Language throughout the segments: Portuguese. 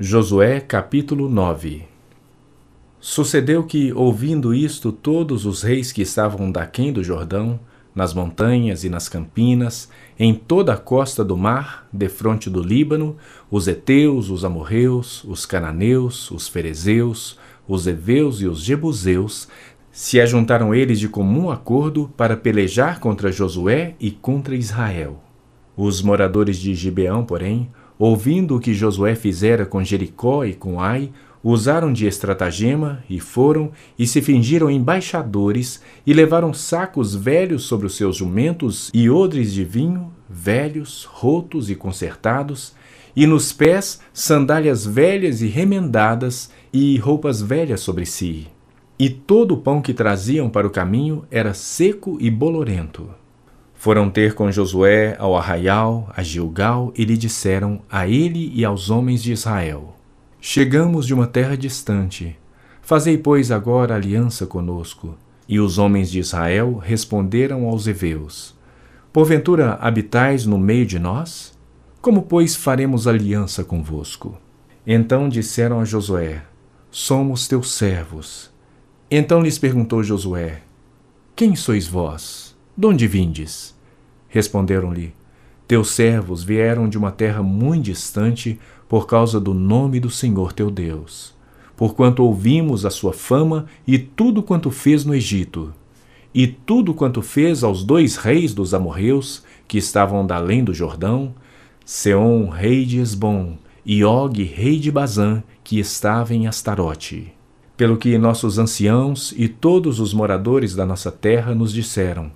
Josué capítulo 9 Sucedeu que, ouvindo isto, todos os reis que estavam daquém do Jordão, nas montanhas e nas campinas, em toda a costa do mar, defronte do Líbano, os heteus, os amorreus, os cananeus, os ferezeus, os heveus e os jebuseus, se ajuntaram eles de comum acordo para pelejar contra Josué e contra Israel. Os moradores de Gibeão, porém, ouvindo o que Josué fizera com Jericó e com Ai, usaram de estratagema e foram e se fingiram embaixadores e levaram sacos velhos sobre os seus jumentos e odres de vinho, velhos, rotos e consertados, e nos pés sandálias velhas e remendadas e roupas velhas sobre si. E todo o pão que traziam para o caminho era seco e bolorento. Foram ter com Josué ao arraial, a Gilgal, e lhe disseram a ele e aos homens de Israel: Chegamos de uma terra distante. Fazei, pois, agora aliança conosco. E os homens de Israel responderam aos heveus: Porventura habitais no meio de nós? Como, pois, faremos aliança convosco? Então disseram a Josué: Somos teus servos. Então lhes perguntou Josué: Quem sois vós? De onde vindes? Responderam-lhe: Teus servos vieram de uma terra muito distante por causa do nome do Senhor teu Deus. Porquanto ouvimos a sua fama e tudo quanto fez no Egito, e tudo quanto fez aos dois reis dos amorreus que estavam da além do Jordão, Seom, rei de Esbom, e Og, rei de Bazã, que estava em Astarote. Pelo que nossos anciãos e todos os moradores da nossa terra nos disseram: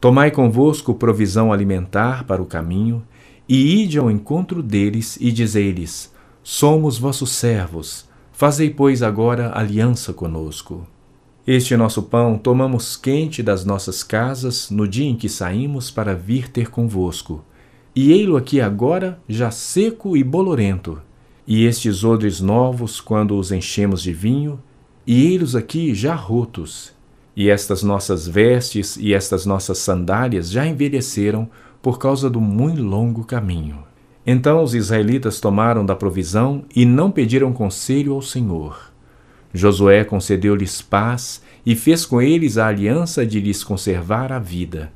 Tomai convosco provisão alimentar para o caminho, e ide ao encontro deles e dizei-lhes: Somos vossos servos, fazei, pois, agora aliança conosco. Este nosso pão tomamos quente das nossas casas no dia em que saímos para vir ter convosco, e ei-lo aqui agora já seco e bolorento. E estes odres novos, quando os enchemos de vinho, e ei-los aqui já rotos, e estas nossas vestes e estas nossas sandálias já envelheceram por causa do muito longo caminho. Então os israelitas tomaram da provisão e não pediram conselho ao Senhor. Josué concedeu-lhes paz e fez com eles a aliança de lhes conservar a vida.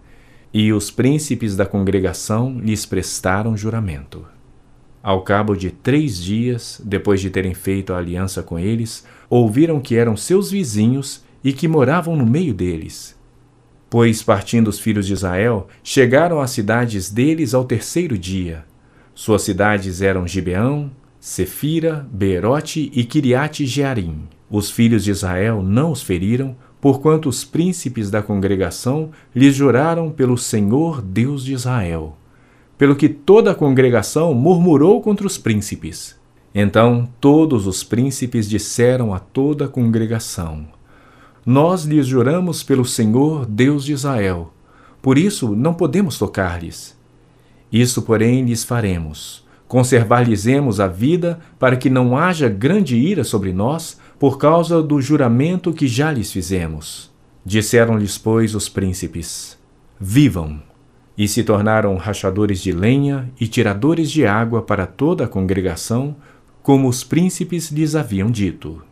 E os príncipes da congregação lhes prestaram juramento. Ao cabo de três dias, depois de terem feito a aliança com eles, ouviram que eram seus vizinhos e que moravam no meio deles. Pois, partindo os filhos de Israel, chegaram às cidades deles ao terceiro dia. Suas cidades eram Gibeão, Sefira, Beerote e Kiriate Jearim. Os filhos de Israel não os feriram, porquanto os príncipes da congregação lhes juraram pelo Senhor Deus de Israel. Pelo que toda a congregação murmurou contra os príncipes. Então todos os príncipes disseram a toda a congregação: nós lhes juramos pelo Senhor, Deus de Israel. Por isso não podemos tocar-lhes. Isso, porém, lhes faremos: conservar-lhes-emos a vida, para que não haja grande ira sobre nós, por causa do juramento que já lhes fizemos. Disseram-lhes, pois, os príncipes: Vivam! E se tornaram rachadores de lenha e tiradores de água para toda a congregação, como os príncipes lhes haviam dito.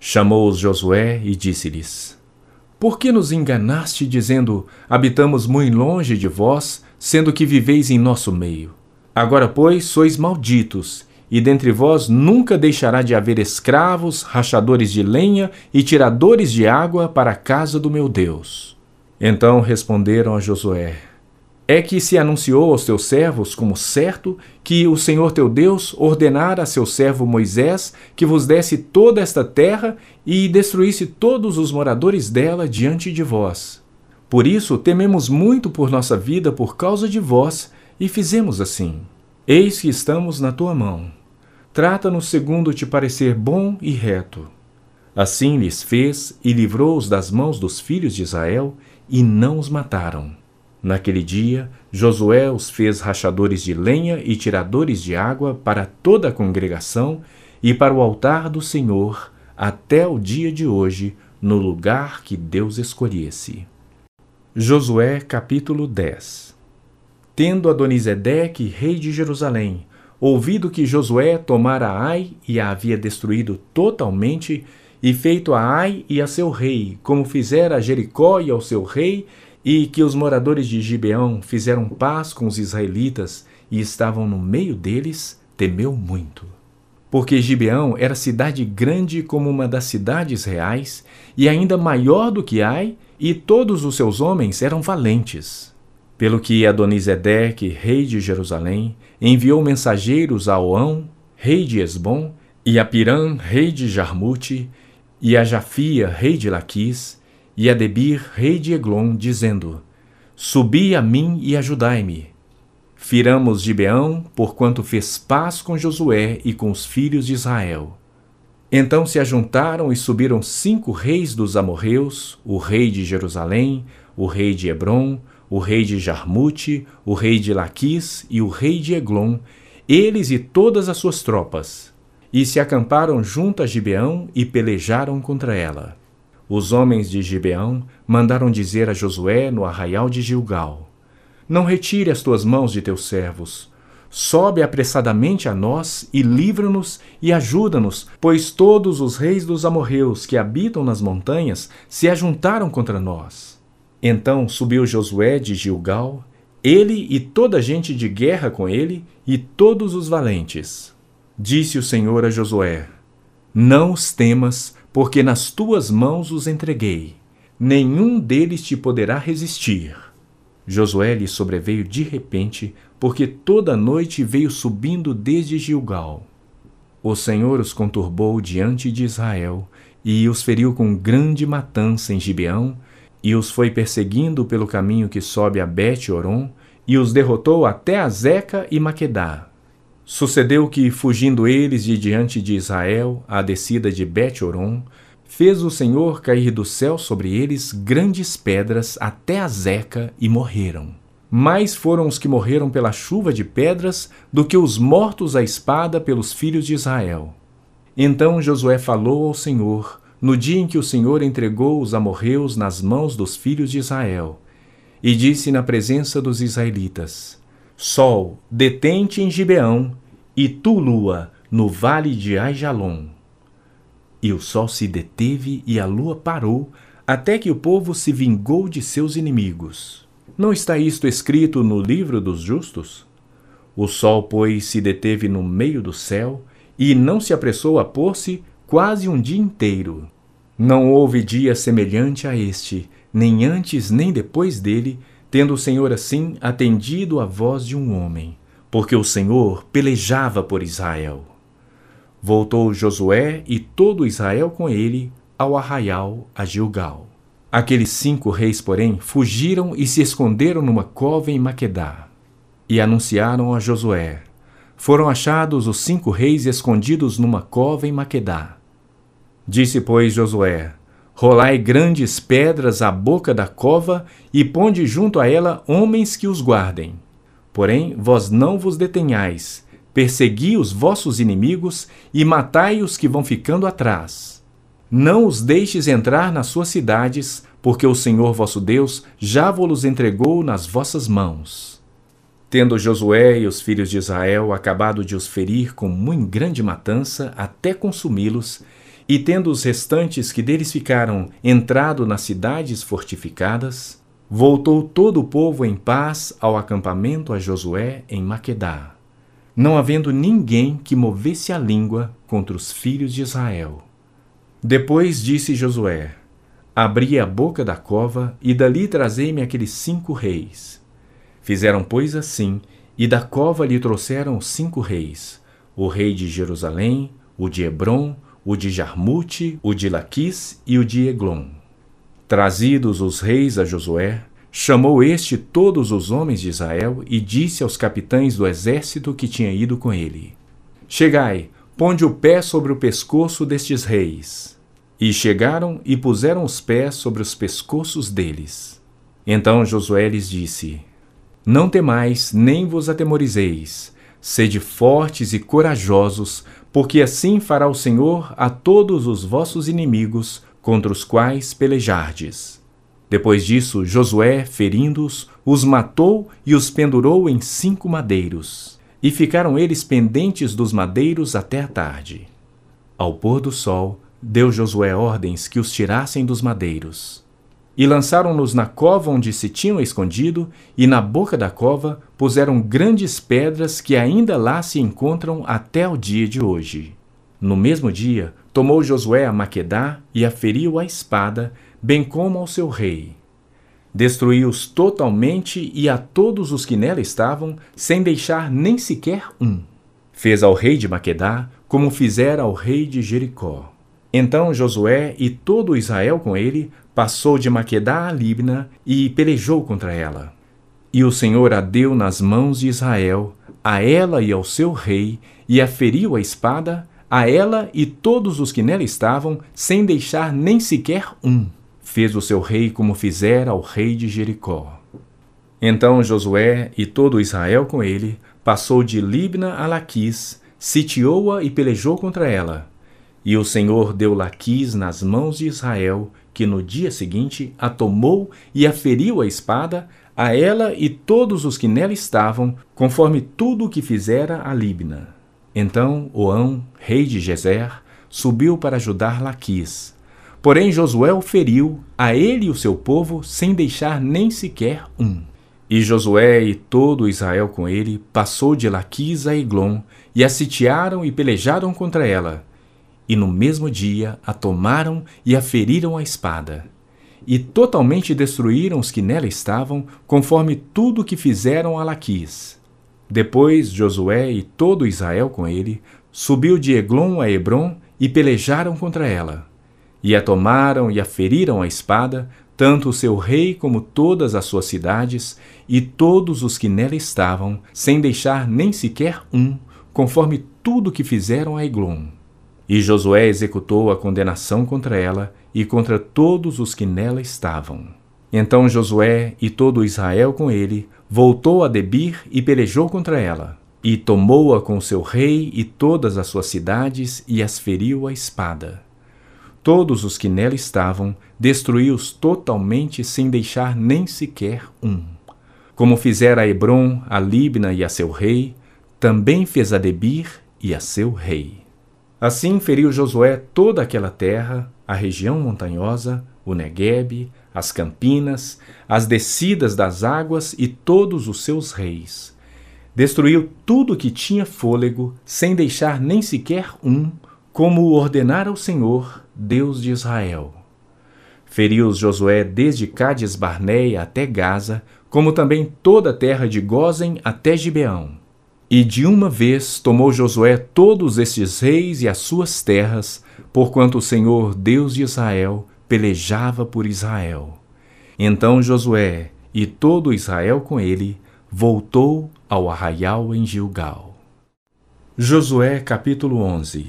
Chamou-os Josué e disse-lhes: Por que nos enganaste, dizendo: Habitamos muito longe de vós, sendo que viveis em nosso meio? Agora, pois, sois malditos, e dentre vós nunca deixará de haver escravos, rachadores de lenha e tiradores de água para a casa do meu Deus. Então responderam a Josué: é que se anunciou aos teus servos como certo que o Senhor teu Deus ordenara a seu servo Moisés que vos desse toda esta terra e destruísse todos os moradores dela diante de vós. Por isso tememos muito por nossa vida por causa de vós e fizemos assim. Eis que estamos na tua mão. Trata-nos segundo te parecer bom e reto. Assim lhes fez e livrou-os das mãos dos filhos de Israel e não os mataram. Naquele dia, Josué os fez rachadores de lenha e tiradores de água para toda a congregação e para o altar do Senhor até o dia de hoje, no lugar que Deus escolhesse. Josué capítulo 10 Tendo Adonisedeque, rei de Jerusalém, ouvido que Josué tomara Ai e a havia destruído totalmente, e feito a Ai e a seu rei, como fizera a Jericó e ao seu rei, e que os moradores de Gibeão fizeram paz com os israelitas e estavam no meio deles, temeu muito. Porque Gibeão era cidade grande como uma das cidades reais, e ainda maior do que Ai, e todos os seus homens eram valentes. Pelo que Adonisedeque, rei de Jerusalém, enviou mensageiros a Oão, rei de Esbom, e a Pirã, rei de Jarmute, e a Jafia, rei de Laquis, e a Debir, rei de Eglon, dizendo: Subi a mim e ajudai-me. Firamos Gibeão, porquanto fez paz com Josué e com os filhos de Israel. Então se ajuntaram e subiram cinco reis dos amorreus, o rei de Jerusalém, o rei de Hebron, o rei de Jarmute, o rei de Laquis e o rei de Eglon, eles e todas as suas tropas, e se acamparam junto a Gibeão e pelejaram contra ela. Os homens de Gibeão mandaram dizer a Josué no arraial de Gilgal: Não retire as tuas mãos de teus servos. Sobe apressadamente a nós e livra-nos e ajuda-nos, pois todos os reis dos amorreus que habitam nas montanhas se ajuntaram contra nós. Então subiu Josué de Gilgal, ele e toda a gente de guerra com ele, e todos os valentes. Disse o Senhor a Josué: Não os temas, porque nas tuas mãos os entreguei. Nenhum deles te poderá resistir. Josué lhe sobreveio de repente, porque toda noite veio subindo desde Gilgal. O Senhor os conturbou diante de Israel, e os feriu com grande matança em Gibeão, e os foi perseguindo pelo caminho que sobe a Bet-Oron, e os derrotou até a Zeca e Maquedá. Sucedeu que, fugindo eles de diante de Israel, à descida de Bet-Oron, fez o Senhor cair do céu sobre eles grandes pedras até a Zeca e morreram. Mais foram os que morreram pela chuva de pedras do que os mortos à espada pelos filhos de Israel. Então Josué falou ao Senhor, no dia em que o Senhor entregou os amorreus nas mãos dos filhos de Israel, e disse na presença dos israelitas: Sol, detente em Gibeão, e tu, lua, no vale de Aijalon. E o sol se deteve e a lua parou, até que o povo se vingou de seus inimigos. Não está isto escrito no livro dos justos? O sol, pois, se deteve no meio do céu, e não se apressou a pôr-se quase um dia inteiro. Não houve dia semelhante a este, nem antes nem depois dele, tendo o Senhor assim atendido à voz de um homem, porque o Senhor pelejava por Israel. Voltou Josué e todo Israel com ele ao arraial a Gilgal. Aqueles cinco reis, porém, fugiram e se esconderam numa cova em Maquedá. E anunciaram a Josué: Foram achados os cinco reis escondidos numa cova em Maquedá. Disse, pois, Josué: Rolai grandes pedras à boca da cova e ponde junto a ela homens que os guardem. Porém, vós não vos detenhais, persegui os vossos inimigos e matai os que vão ficando atrás. Não os deixes entrar nas suas cidades, porque o Senhor vosso Deus já vos entregou nas vossas mãos. Tendo Josué e os filhos de Israel acabado de os ferir com muito grande matança até consumi-los, e tendo os restantes que deles ficaram entrado nas cidades fortificadas, voltou todo o povo em paz ao acampamento a Josué em Maquedá, não havendo ninguém que movesse a língua contra os filhos de Israel. Depois disse Josué: Abri a boca da cova, e dali trazei-me aqueles cinco reis. Fizeram, pois, assim, e da cova lhe trouxeram cinco reis: o rei de Jerusalém, o de Hebron, o de Jarmute, o de Laquis e o de Eglon. Trazidos os reis a Josué, chamou este todos os homens de Israel e disse aos capitães do exército que tinha ido com ele: Chegai, ponde o pé sobre o pescoço destes reis. E chegaram e puseram os pés sobre os pescoços deles. Então Josué lhes disse: Não temais, nem vos atemorizeis. Sede fortes e corajosos, porque assim fará o Senhor a todos os vossos inimigos contra os quais pelejardes. Depois disso, Josué, ferindo-os, os matou e os pendurou em cinco madeiros. e ficaram eles pendentes dos madeiros até a tarde. Ao pôr do sol, deu Josué ordens que os tirassem dos madeiros. E lançaram-nos na cova onde se tinham escondido, e na boca da cova puseram grandes pedras que ainda lá se encontram até o dia de hoje. No mesmo dia, tomou Josué a Maquedá e a feriu à espada, bem como ao seu rei. Destruiu-os totalmente e a todos os que nela estavam, sem deixar nem sequer um. Fez ao rei de Maquedá como fizera ao rei de Jericó. Então Josué e todo Israel com ele passou de Maquedá a Libna e pelejou contra ela. E o Senhor a deu nas mãos de Israel, a ela e ao seu rei, e a feriu a espada, a ela e todos os que nela estavam, sem deixar nem sequer um. Fez o seu rei como fizera ao rei de Jericó. Então Josué e todo Israel com ele passou de Libna a Laquis, sitiou-a e pelejou contra ela. E o Senhor deu Laquis nas mãos de Israel, que no dia seguinte a tomou e a feriu a espada, a ela e todos os que nela estavam, conforme tudo o que fizera a Libna. Então Oão, rei de Gezer, subiu para ajudar Laquis. Porém Josué o feriu, a ele e o seu povo, sem deixar nem sequer um. E Josué e todo Israel com ele passou de Laquis a Eglon, e a sitiaram e pelejaram contra ela. E no mesmo dia a tomaram e a feriram à espada. E totalmente destruíram os que nela estavam, conforme tudo que fizeram a Laquis. Depois Josué e todo Israel com ele subiu de Eglon a Hebron e pelejaram contra ela. E a tomaram e a feriram à espada, tanto o seu rei como todas as suas cidades e todos os que nela estavam, sem deixar nem sequer um, conforme tudo que fizeram a Eglon. E Josué executou a condenação contra ela e contra todos os que nela estavam. Então Josué e todo Israel com ele voltou a Debir e pelejou contra ela. E tomou-a com seu rei e todas as suas cidades e as feriu à espada. Todos os que nela estavam destruiu-os totalmente sem deixar nem sequer um. Como fizera a Hebron, a Libna e a seu rei, também fez a Debir e a seu rei. Assim feriu Josué toda aquela terra, a região montanhosa, o Neguebe, as campinas, as descidas das águas e todos os seus reis. Destruiu tudo que tinha fôlego, sem deixar nem sequer um, como o ordenara o Senhor, Deus de Israel. Feriu Josué desde Cádiz Barneia até Gaza, como também toda a terra de Gozen até Gibeão. E de uma vez tomou Josué todos estes reis e as suas terras, porquanto o Senhor, Deus de Israel, pelejava por Israel. Então Josué e todo Israel com ele voltou ao arraial em Gilgal. Josué capítulo 11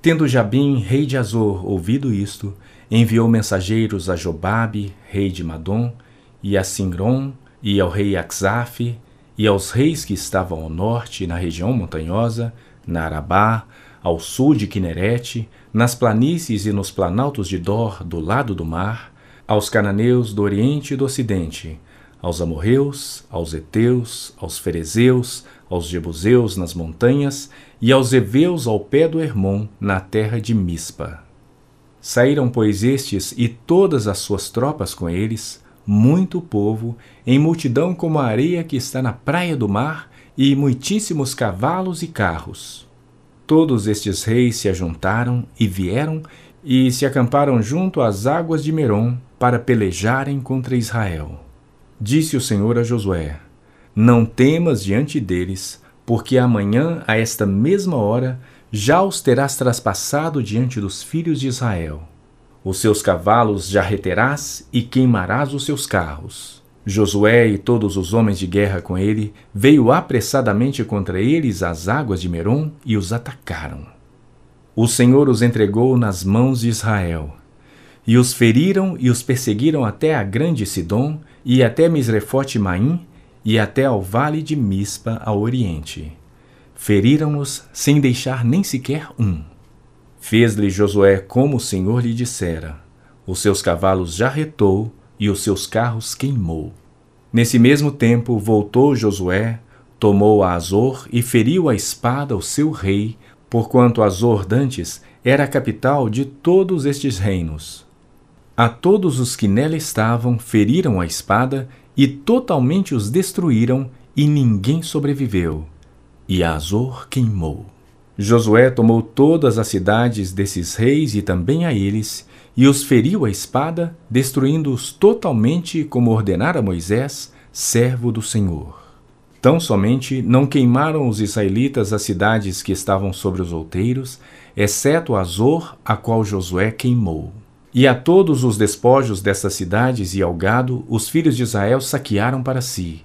Tendo Jabim, rei de Azor, ouvido isto, enviou mensageiros a Jobabe, rei de Madom, e a Singron, e ao rei Axaf, e aos reis que estavam ao norte, na região montanhosa, na Arabá, ao sul de Quinerete, nas planícies e nos planaltos de Dor, do lado do mar, aos cananeus do oriente e do ocidente, aos amorreus, aos heteus, aos ferezeus, aos jebuseus nas montanhas e aos heveus ao pé do Hermon, na terra de Mispa. Saíram, pois, estes e todas as suas tropas com eles, muito povo, em multidão como a areia que está na praia do mar, e muitíssimos cavalos e carros. Todos estes reis se ajuntaram e vieram e se acamparam junto às águas de Merom para pelejarem contra Israel. Disse o Senhor a Josué: Não temas diante deles, porque amanhã, a esta mesma hora, já os terás traspassado diante dos filhos de Israel. Os seus cavalos já reterás e queimarás os seus carros. Josué e todos os homens de guerra com ele veio apressadamente contra eles às águas de Merom e os atacaram. O Senhor os entregou nas mãos de Israel. E os feriram e os perseguiram até a grande Sidom e até Misrefote Maim e até ao vale de Mispa, ao oriente. Feriram-nos sem deixar nem sequer um. Fez-lhe Josué como o Senhor lhe dissera. Os seus cavalos já retou e os seus carros queimou. Nesse mesmo tempo voltou Josué, tomou a Azor e feriu a espada o seu rei, porquanto Azor dantes era a capital de todos estes reinos. A todos os que nela estavam feriram a espada e totalmente os destruíram, e ninguém sobreviveu. E Azor queimou. Josué tomou todas as cidades desses reis e também a eles, e os feriu a espada, destruindo-os totalmente, como ordenara Moisés, servo do Senhor. Tão somente não queimaram os israelitas as cidades que estavam sobre os outeiros, exceto Azor, a qual Josué queimou. E a todos os despojos dessas cidades e ao gado, os filhos de Israel saquearam para si.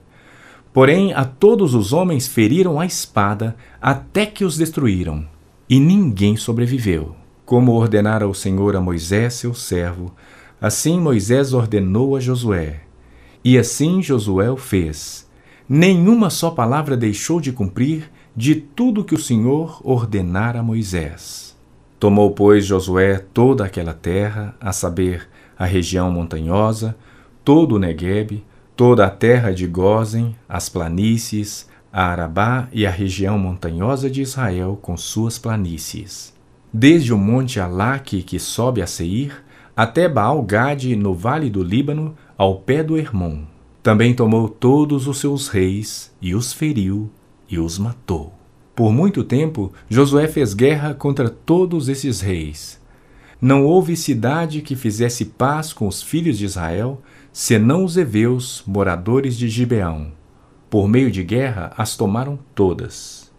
Porém, a todos os homens feriram a espada, até que os destruíram, e ninguém sobreviveu. Como ordenara o Senhor a Moisés, seu servo, assim Moisés ordenou a Josué. E assim Josué o fez. Nenhuma só palavra deixou de cumprir de tudo que o Senhor ordenara a Moisés. Tomou, pois, Josué toda aquela terra, a saber, a região montanhosa, todo o Neguebe, toda a terra de Gozen, as planícies, a Arabá e a região montanhosa de Israel com suas planícies. Desde o monte Alaque, que sobe a Seir, até Baal-Gade, no vale do Líbano, ao pé do Hermon. Também tomou todos os seus reis, e os feriu, e os matou. Por muito tempo, Josué fez guerra contra todos esses reis. Não houve cidade que fizesse paz com os filhos de Israel, senão os heveus, moradores de Gibeão. Por meio de guerra as tomaram todas.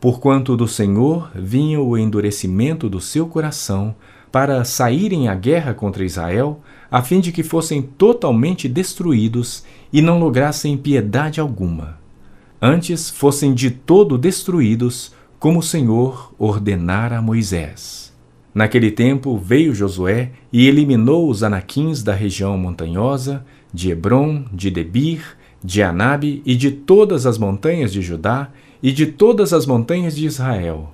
Porquanto do Senhor vinha o endurecimento do seu coração para saírem à guerra contra Israel, a fim de que fossem totalmente destruídos e não lograssem piedade alguma antes fossem de todo destruídos, como o Senhor ordenara a Moisés. Naquele tempo veio Josué e eliminou os anaquins da região montanhosa, de Hebron, de Debir, de Anabe e de todas as montanhas de Judá e de todas as montanhas de Israel.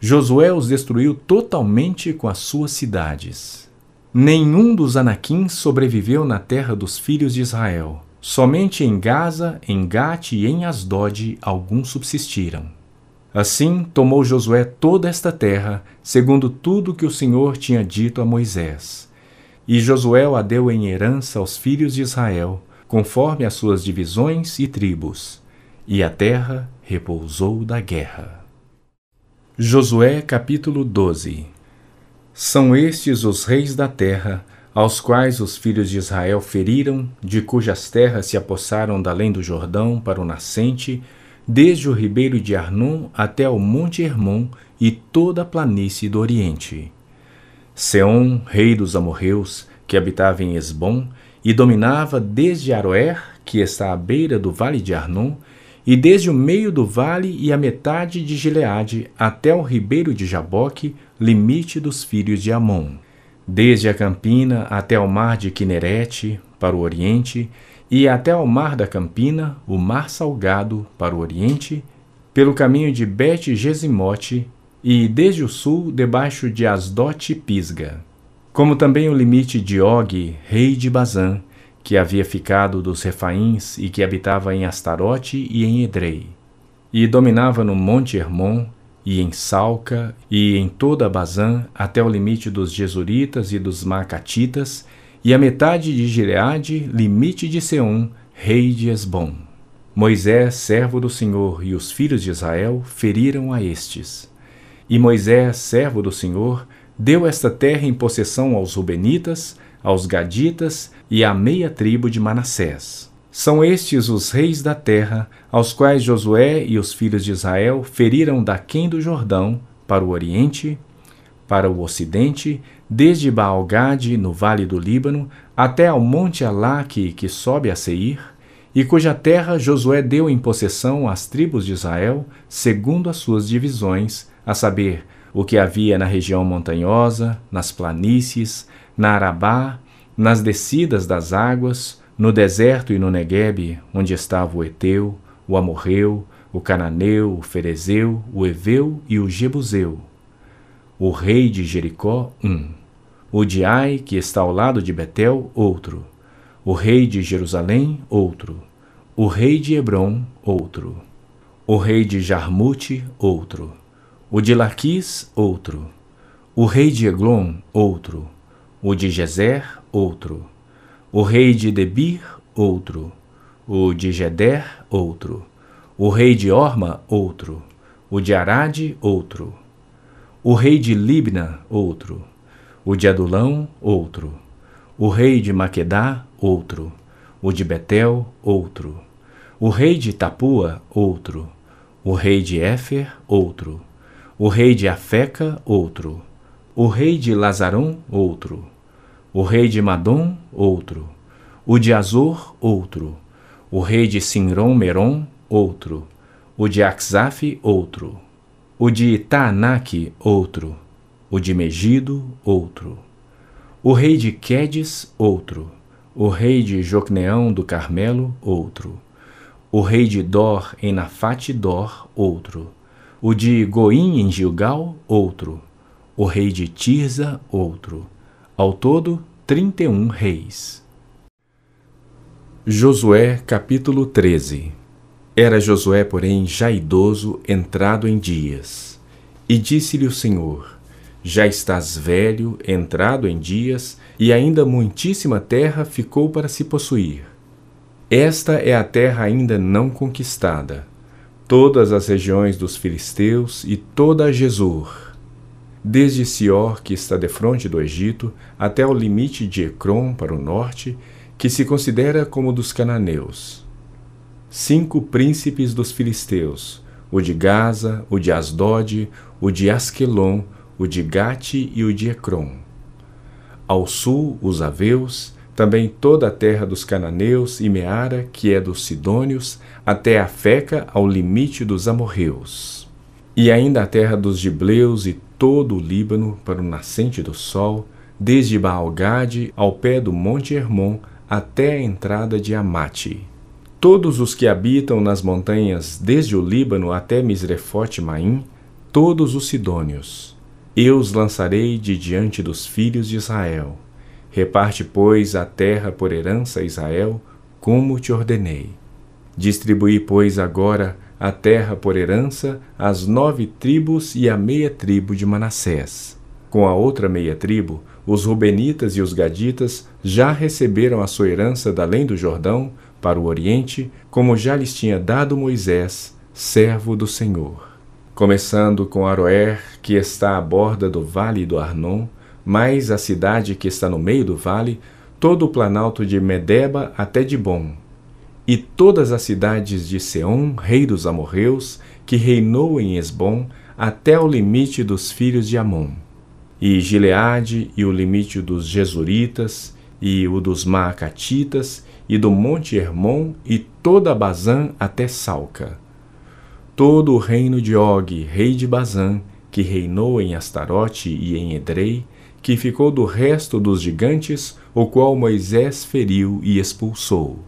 Josué os destruiu totalmente com as suas cidades. Nenhum dos anaquins sobreviveu na terra dos filhos de Israel Somente em Gaza, em Gate e em Asdod alguns subsistiram. Assim tomou Josué toda esta terra, segundo tudo que o Senhor tinha dito a Moisés. E Josué a deu em herança aos filhos de Israel, conforme as suas divisões e tribos. E a terra repousou da guerra. Josué capítulo 12 São estes os reis da terra, aos quais os filhos de Israel feriram, de cujas terras se apossaram da além do Jordão para o nascente, desde o ribeiro de Arnon até o monte Hermon e toda a planície do Oriente. Seom, rei dos amorreus, que habitava em Esbom, e dominava desde Aroer, que está à beira do vale de Arnon, e desde o meio do vale e a metade de Gileade até o ribeiro de Jaboque, limite dos filhos de Amon desde a Campina até ao mar de Quinerete, para o oriente, e até ao mar da Campina, o mar salgado, para o oriente, pelo caminho de Bet-Gesimote, e desde o sul, debaixo de Asdote Pisga, como também o limite de Og, rei de Bazã, que havia ficado dos Refaíns e que habitava em Astarote e em Edrei, e dominava no Monte Hermon, e em Salca, e em toda Bazã, até o limite dos Jesuritas e dos Macatitas, e a metade de Gileade, limite de Seom, rei de Esbom. Moisés, servo do Senhor, e os filhos de Israel feriram a estes. E Moisés, servo do Senhor, deu esta terra em possessão aos Rubenitas, aos Gaditas e à meia tribo de Manassés. São estes os reis da terra, aos quais Josué e os filhos de Israel feriram daquém do Jordão, para o oriente, para o ocidente, desde Baalgade, no vale do Líbano, até ao monte Alaque, que sobe a Seir, e cuja terra Josué deu em possessão às tribos de Israel, segundo as suas divisões, a saber, o que havia na região montanhosa, nas planícies, na Arabá, nas descidas das águas, no deserto e no Neguebe, onde estava o Eteu, o Amorreu, o Cananeu, o Ferezeu, o Eveu e o Jebuseu. O rei de Jericó, um. O de Ai, que está ao lado de Betel, outro. O rei de Jerusalém, outro. O rei de Hebron, outro. o rei de Jarmute, outro, o de Laquis, outro, o rei de Eglon, outro, o de Gezer, outro, o rei de Debir, outro, o de Geder, outro, o rei de Orma, outro, o de Arade, outro, o rei de Libna, outro, o de Adulão, outro, o rei de Maquedá, outro, o de Betel, outro, o rei de Tapua, outro, o rei de Éfer, outro, o rei de Afeca, outro, o rei de Lazaron, outro, o rei de Madom, outro, o de Azor, outro, o rei de Sinron Meron, outro, o de Axaf, outro, o de Taanac, outro, o de Megido, outro, o rei de Quedes, outro, o rei de Jocneão do Carmelo, outro, o rei de Dor em Nafate Dor, outro, o de Goim em Gilgal, outro, o rei de Tirza, outro, ao todo, trinta e um reis. Josué capítulo 13 Era Josué, porém, já idoso, entrado em dias. E disse-lhe o Senhor: Já estás velho, entrado em dias, e ainda muitíssima terra ficou para se possuir. Esta é a terra ainda não conquistada, todas as regiões dos filisteus e toda a Jesur, desde Sior, que está defronte do Egito, até o limite de Ecrom para o norte, que se considera como dos cananeus. Cinco príncipes dos filisteus, o de Gaza, o de Asdod, o de Asquelon, o de Gate e o de Ecrom. Ao sul, os Aveus, também toda a terra dos cananeus e Meara, que é dos sidônios, até a Feca, ao limite dos amorreus. E ainda a terra dos gibleus e todo o Líbano para o nascente do sol, desde Baalgade ao pé do Monte Hermon até a entrada de Amate. Todos os que habitam nas montanhas, desde o Líbano até Misrefote Maim, todos os sidônios. Eu os lançarei de diante dos filhos de Israel. Reparte, pois, a terra por herança a Israel, como te ordenei. Distribuí, pois, agora a terra por herança às nove tribos e a meia tribo de Manassés. Com a outra meia tribo, os Rubenitas e os Gaditas já receberam a sua herança da além do Jordão, para o Oriente, como já lhes tinha dado Moisés, servo do Senhor. Começando com Aroer, que está à borda do vale do Arnon, mais a cidade que está no meio do vale, todo o planalto de Medeba até Dibom, e todas as cidades de Seom, rei dos amorreus, que reinou em Esbom, até o limite dos filhos de Amon, e Gileade, e o limite dos Jesuritas, e o dos Maacatitas, e do monte Hermon, e toda Bazã até Salca. Todo o reino de Og, rei de Bazã, que reinou em Astarote e em Edrei, que ficou do resto dos gigantes, o qual Moisés feriu e expulsou.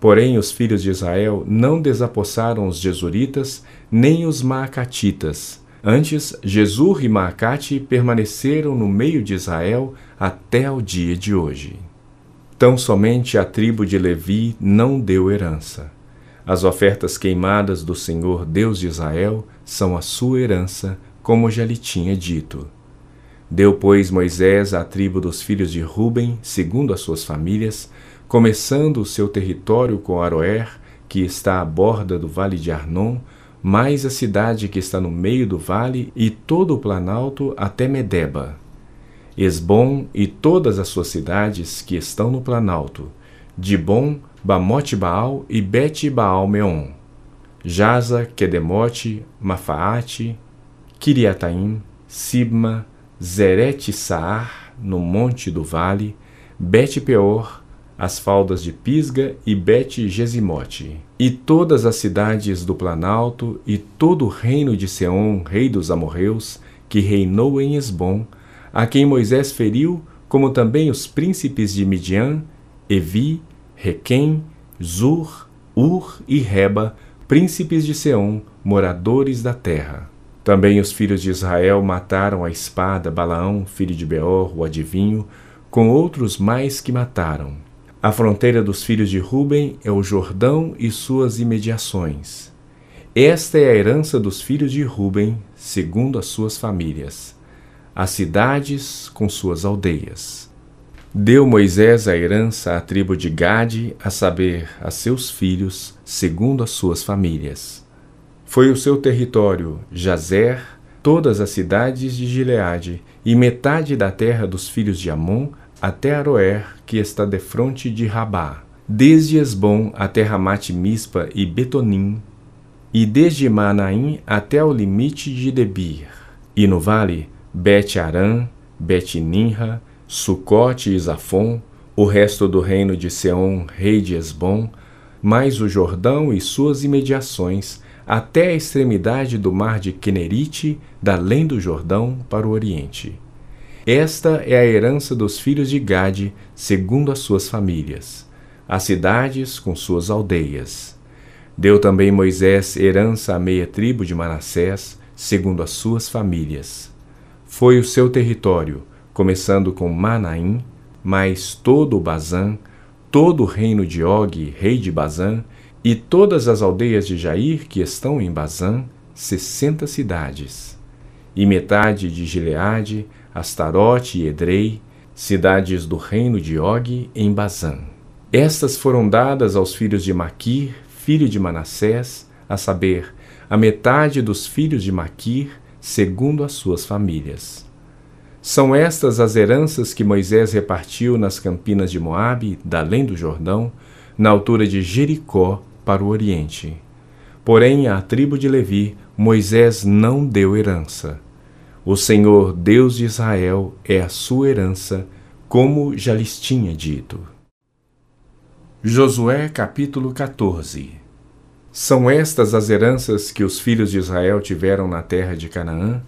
Porém, os filhos de Israel não desapossaram os Jesuritas, nem os Maacatitas. Antes, Jesur e Maacate permaneceram no meio de Israel até o dia de hoje. Tão somente a tribo de Levi não deu herança. As ofertas queimadas do Senhor Deus de Israel são a sua herança, como já lhe tinha dito. Deu, pois, Moisés à tribo dos filhos de Ruben, segundo as suas famílias, começando o seu território com Aroer, que está à borda do vale de Arnon, mais a cidade que está no meio do vale e todo o planalto até Medeba. Esbom e todas as suas cidades que estão no planalto, Dibom, Bamote Baal e Bet Baal Meon, Jaza, Kedemote, Mafaate, Kiriataim, Sibma, Zerete Saar, no monte do vale, Bet Peor, as faldas de Pisga e Bet-Gesimote, e todas as cidades do Planalto, e todo o reino de Seom, rei dos amorreus, que reinou em Esbom, a quem Moisés feriu, como também os príncipes de Midian, Evi, Requem, Zur, Ur e Reba, príncipes de Seom, moradores da terra. Também os filhos de Israel mataram a espada Balaão, filho de Beor, o adivinho, com outros mais que mataram. A fronteira dos filhos de Ruben é o Jordão e suas imediações. Esta é a herança dos filhos de Ruben, segundo as suas famílias, as cidades com suas aldeias. Deu Moisés a herança à tribo de Gade, a saber, a seus filhos, segundo as suas famílias. Foi o seu território Jazer, todas as cidades de Gileade e metade da terra dos filhos de Amon até Aroer, que está defronte de Rabá, desde Esbom até Ramate Mispa e Betonim, e desde Manaim até o limite de Debir, e no vale Bet-Aram, Bet-Ninra, Sucote e Zafon, o resto do reino de Seom, rei de Esbom, mais o Jordão e suas imediações, até a extremidade do mar de Quenerite, da além do Jordão, para o oriente. Esta é a herança dos filhos de Gade, segundo as suas famílias, as cidades com suas aldeias. Deu também Moisés herança à meia tribo de Manassés, segundo as suas famílias. Foi o seu território, começando com Manaim, mais todo o Bazã, todo o reino de Og, rei de Bazã, e todas as aldeias de Jair que estão em Bazã, sessenta cidades. E metade de Gileade, Astarote e Edrei, cidades do reino de Og em Bazã. Estas foram dadas aos filhos de Maquir, filho de Manassés, a saber, a metade dos filhos de Maquir, segundo as suas famílias. São estas as heranças que Moisés repartiu nas campinas de Moabe, da além do Jordão, na altura de Jericó, para o Oriente. Porém, à tribo de Levi, Moisés não deu herança. O Senhor, Deus de Israel, é a sua herança, como já lhes tinha dito. Josué capítulo 14 São estas as heranças que os filhos de Israel tiveram na terra de Canaã,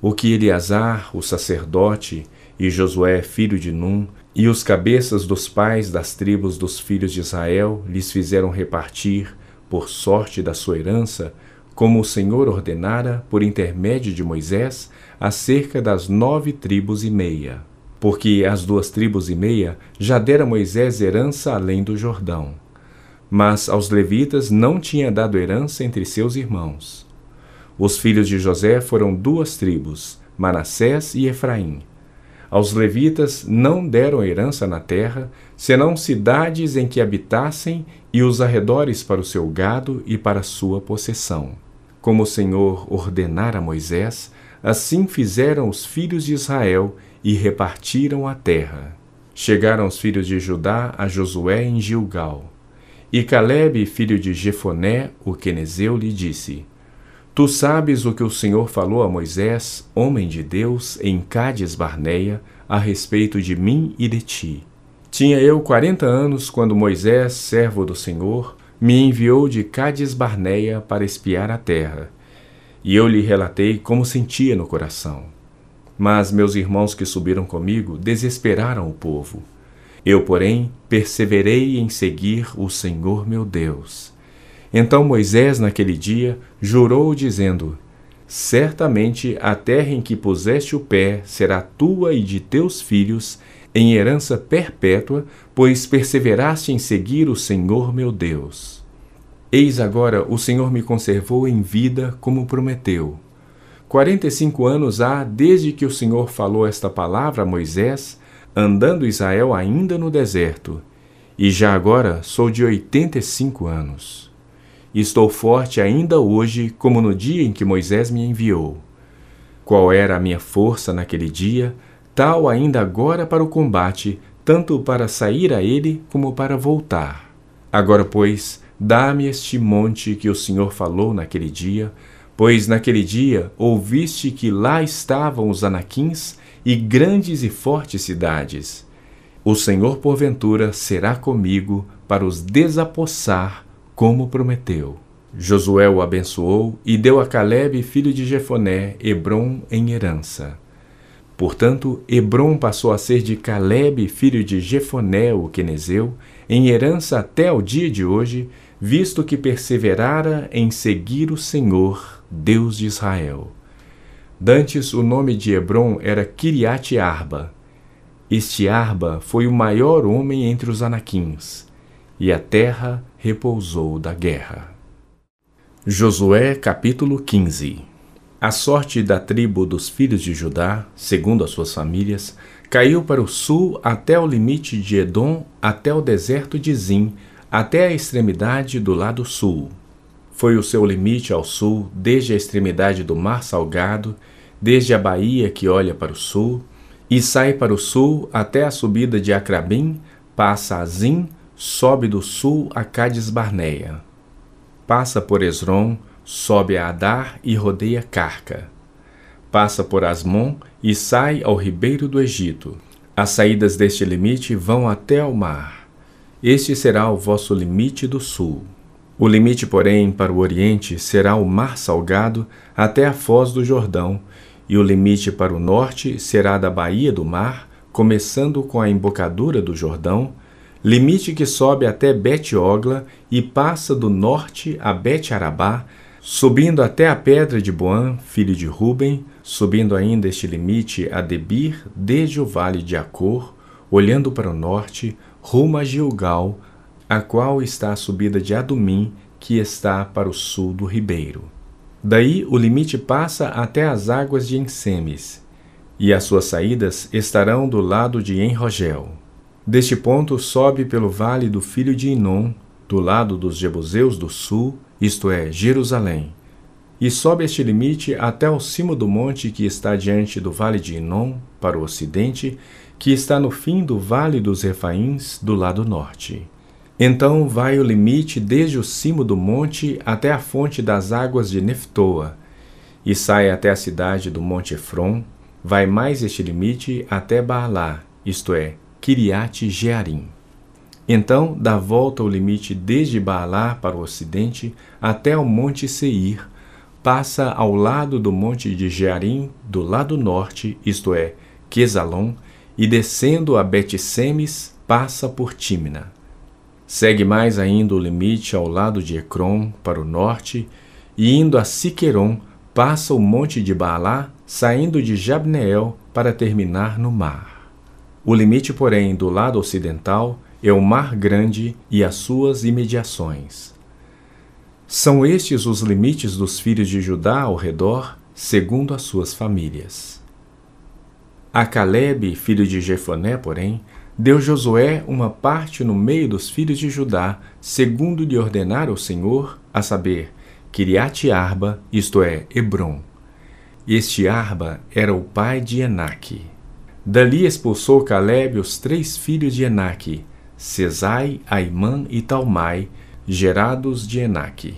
o que Eleazar, o sacerdote, e Josué, filho de Num, e os cabeças dos pais das tribos dos filhos de Israel lhes fizeram repartir, por sorte da sua herança, como o Senhor ordenara por intermédio de Moisés, acerca das nove tribos e meia. Porque as duas tribos e meia já dera Moisés herança além do Jordão. Mas aos levitas não tinha dado herança entre seus irmãos. Os filhos de José foram duas tribos, Manassés e Efraim. Aos levitas não deram herança na terra, senão cidades em que habitassem e os arredores para o seu gado e para sua possessão. Como o Senhor ordenara a Moisés, assim fizeram os filhos de Israel e repartiram a terra. Chegaram os filhos de Judá a Josué em Gilgal. E Caleb, filho de Jefoné, o quenezeu, lhe disse: Tu sabes o que o Senhor falou a Moisés, homem de Deus, em Cádiz Barneia, a respeito de mim e de ti. Tinha eu quarenta anos quando Moisés, servo do Senhor, me enviou de Cádiz Barneia para espiar a terra. E eu lhe relatei como sentia no coração. Mas meus irmãos que subiram comigo desesperaram o povo. Eu, porém, perseverei em seguir o Senhor meu Deus. Então Moisés, naquele dia, jurou, dizendo: Certamente a terra em que puseste o pé será tua e de teus filhos, em herança perpétua, pois perseveraste em seguir o Senhor meu Deus. Eis agora o Senhor me conservou em vida, como prometeu. Quarenta e cinco anos há desde que o Senhor falou esta palavra a Moisés, andando Israel ainda no deserto, e já agora sou de oitenta e cinco anos. Estou forte ainda hoje, como no dia em que Moisés me enviou. Qual era a minha força naquele dia, tal ainda agora para o combate, tanto para sair a ele como para voltar. Agora, pois, dá-me este monte que o Senhor falou naquele dia, pois naquele dia ouviste que lá estavam os anaquins e grandes e fortes cidades. O Senhor, porventura, será comigo para os desapossar como prometeu. Josué o abençoou e deu a Caleb, filho de Jefoné, Hebron em herança. Portanto, Hebron passou a ser de Caleb, filho de Jefoné, o quenezeu, em herança até o dia de hoje, visto que perseverara em seguir o Senhor, Deus de Israel. Dantes o nome de Hebron era Kiriat Arba. Este Arba foi o maior homem entre os anaquins, e a terra repousou da guerra. Josué capítulo 15 A sorte da tribo dos filhos de Judá, segundo as suas famílias, caiu para o sul até o limite de Edom, até o deserto de Zim, até a extremidade do lado sul. Foi o seu limite ao sul, desde a extremidade do Mar Salgado, desde a baía que olha para o sul, e sai para o sul até a subida de Acrabim, passa a Zim, sobe do sul a Cades Barneia passa por Esrom, sobe a Adar e rodeia Carca. Passa por Asmon e sai ao ribeiro do Egito. As saídas deste limite vão até ao mar. Este será o vosso limite do sul. O limite, porém, para o oriente será o mar salgado até a foz do Jordão, e o limite para o norte será da baía do mar, começando com a embocadura do Jordão, limite que sobe até Bet-Ogla e passa do norte a Bet-Arabá, subindo até a pedra de Boan, filho de Ruben, subindo ainda este limite a Debir, desde o vale de Acor, olhando para o norte, rumo a Gilgal, a qual está a subida de Adumim, que está para o sul do ribeiro. Daí o limite passa até as águas de Ensemes, e as suas saídas estarão do lado de Enrogel. Deste ponto sobe pelo vale do filho de Inom, do lado dos Jebuseus do sul, isto é, Jerusalém, e sobe este limite até o cimo do monte que está diante do vale de Inom, para o ocidente, que está no fim do vale dos Refaíns, do lado norte. Então vai o limite desde o cimo do monte até a fonte das águas de Neftoa, e sai até a cidade do monte Efron, vai mais este limite até Baalá, isto é, Kiriat Jearim. Então dá volta o limite desde Baalá para o ocidente até o monte Seir, passa ao lado do monte de Jearim do lado norte, isto é, Quesalon, e descendo a Bet-Semes, passa por Tímina. Segue mais ainda o limite ao lado de Ecrom, para o norte, e indo a Siqueron, passa o monte de Baalá, saindo de Jabneel para terminar no mar. O limite, porém, do lado ocidental é o Mar Grande e as suas imediações. São estes os limites dos filhos de Judá ao redor, segundo as suas famílias. A Caleb, filho de Jefoné, porém, deu Josué uma parte no meio dos filhos de Judá, segundo lhe ordenara o Senhor, a saber, Kiriat Arba, isto é, Hebron. Este Arba era o pai de Enaque. Dali expulsou Caleb os três filhos de Enaque, Cesai, Aimã e Talmai, gerados de Enaque.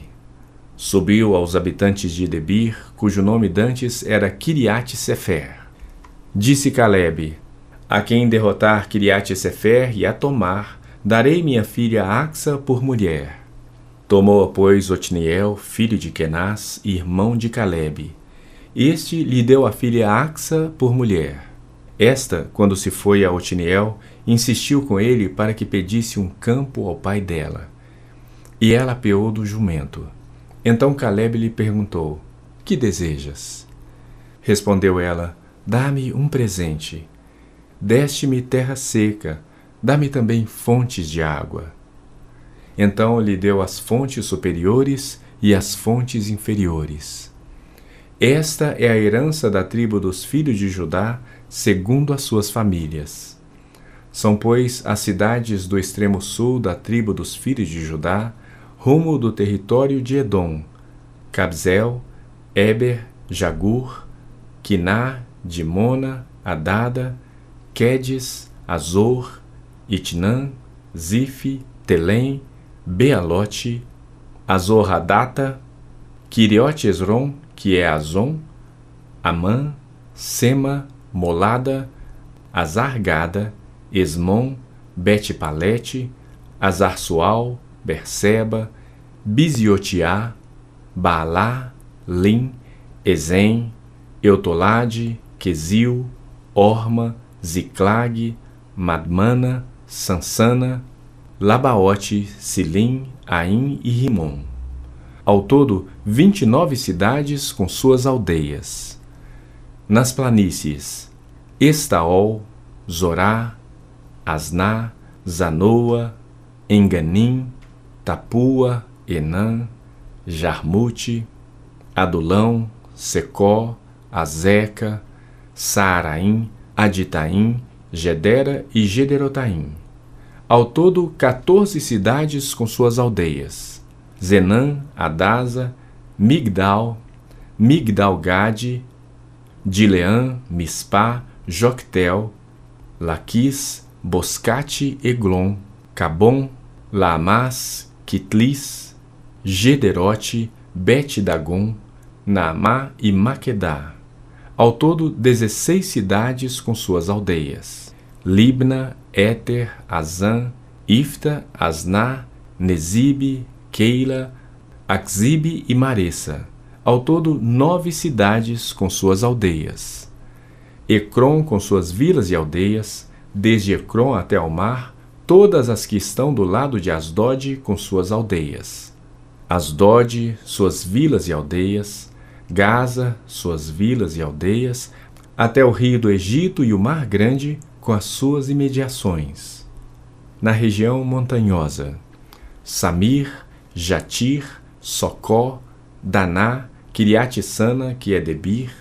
Subiu aos habitantes de Debir, cujo nome dantes era Kiriat Sefer. Disse Caleb: A quem derrotar Kiriat Sefer e a tomar, darei minha filha Axa por mulher. Tomou, pois, Otniel, filho de Kenaz, irmão de Caleb. Este lhe deu a filha Axa por mulher. Esta, quando se foi a Otiniel, insistiu com ele para que pedisse um campo ao pai dela. E ela apeou do jumento. Então Caleb lhe perguntou: Que desejas? Respondeu ela: Dá-me um presente. Deste-me terra seca, dá-me também fontes de água. Então lhe deu as fontes superiores e as fontes inferiores. Esta é a herança da tribo dos filhos de Judá segundo as suas famílias. São, pois, as cidades do extremo sul da tribo dos filhos de Judá, rumo do território de Edom, Cabzel, Eber, Jagur, Quiná, Dimona, Adada, Quedes, Azor, Itnã, Zife, Telém, Bealote, Azor-Hadata, Kiriote Esron, que é Azon, Amã, Sema, Molada, Azargada, Esmon, Bet-Palete, Azarsual, Berseba, Biziotiá, Baalá, Lim, Ezem, Eutolade, Quesil, Orma, Ziclag, Madmana, Sansana, Labaote, Silim, Aim e Rimon. Ao todo, vinte e nove cidades com suas aldeias nas planícies Estaol, Zorá, Asná, Zanoa, Enganim, Tapua, Enã, Jarmute, Adulão, Secó, Azeca, Saaraim, Aditaim, Gedera e Gederotaim. Ao todo, 14 cidades com suas aldeias: Zenã, Adasa, Migdal, Migdal-Gade, Dileã, Mispá, Joctel, Laquis, Boscate, Eglon, Cabom, Laamás, Kitlis, Gederote, Bet-Dagon, Naamá e Maquedá. Ao todo, 16 cidades com suas aldeias. Libna, Éter, Azã, Ifta, Asná, Nezibe, Keila, Axibe e Maressa. Ao todo, nove cidades com suas aldeias. Ecrom com suas vilas e aldeias, desde Ecrom até ao mar, todas as que estão do lado de Asdod com suas aldeias. Asdod, suas vilas e aldeias, Gaza, suas vilas e aldeias, até o rio do Egito e o Mar Grande, com as suas imediações. Na região montanhosa, Samir, Jatir, Socó, Daná, Kiriat-Sana, que é Debir,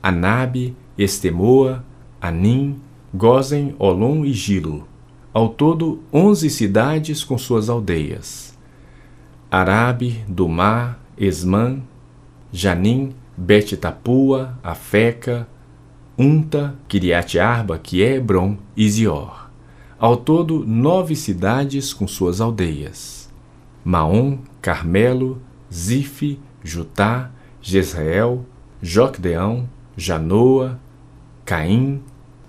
Anabe, Estemoa, Anim, Gozen, Olom e Gilo. Ao todo, onze cidades com suas aldeias. Arabe, Dumá, Esmã, Janim, Bet-Tapua, Afeca, Unta, Kiriat Arba, que é Hebron e Zior. Ao todo, nove cidades com suas aldeias. Maom, Carmelo, Zife, Jutá, Jezreel, Jocdeão, Janoa, Caim,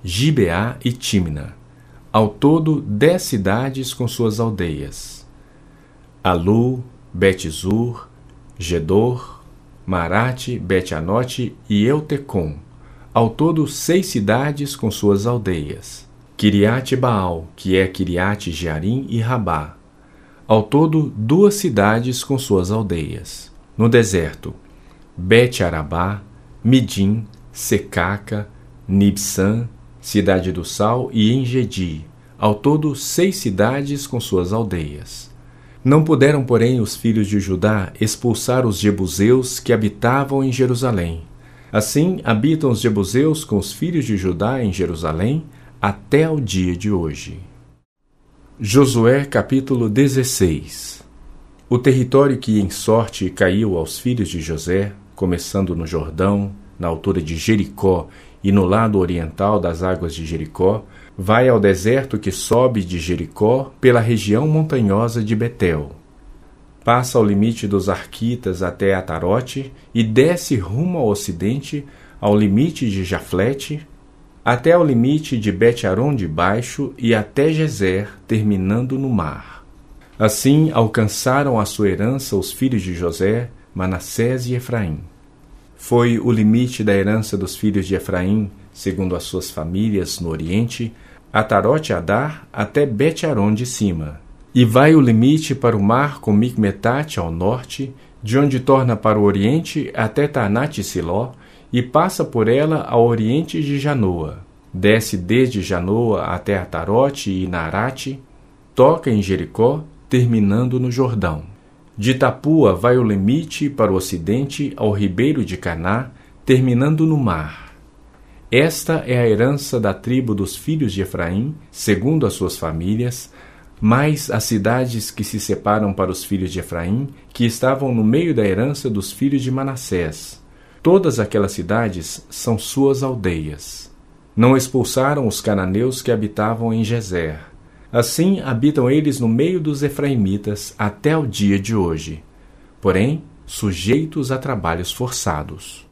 Gibeá e Timna. Ao todo, dez cidades com suas aldeias. Alu, Betzur, Gedor, Marate, Betanote e Eutecom ao todo, seis cidades com suas aldeias. Kiriat Baal, que é Kiriat Jearim e Rabá. Ao todo, duas cidades com suas aldeias. No deserto, Bet Arabá, Midim, Secaca, Nibsan, Cidade do Sal e Engedi. Ao todo, seis cidades com suas aldeias. Não puderam, porém, os filhos de Judá expulsar os jebuseus que habitavam em Jerusalém Assim habitam os jebuseus com os filhos de Judá em Jerusalém até o dia de hoje. Josué capítulo 16 O território que em sorte caiu aos filhos de José, começando no Jordão, na altura de Jericó e no lado oriental das águas de Jericó, vai ao deserto que sobe de Jericó pela região montanhosa de Betel passa ao limite dos Arquitas até Atarote e desce rumo ao ocidente, ao limite de Jaflete, até ao limite de Bet-Aron de Baixo e até Gezer, terminando no mar. Assim alcançaram a sua herança os filhos de José, Manassés e Efraim. Foi o limite da herança dos filhos de Efraim, segundo as suas famílias, no oriente, Atarote Adar até Bet-Aron de cima, e vai o limite para o mar com Micmetate ao norte, de onde torna para o oriente até Tanat e Siló, e passa por ela ao oriente de Janoa. Desce desde Janoa até Atarote e Narate, toca em Jericó, terminando no Jordão. De Tapua vai o limite para o ocidente ao ribeiro de Caná, terminando no mar. Esta é a herança da tribo dos filhos de Efraim, segundo as suas famílias, mais as cidades que se separam para os filhos de Efraim, que estavam no meio da herança dos filhos de Manassés. Todas aquelas cidades são suas aldeias. Não expulsaram os cananeus que habitavam em Gezer. Assim habitam eles no meio dos efraimitas até o dia de hoje, porém sujeitos a trabalhos forçados.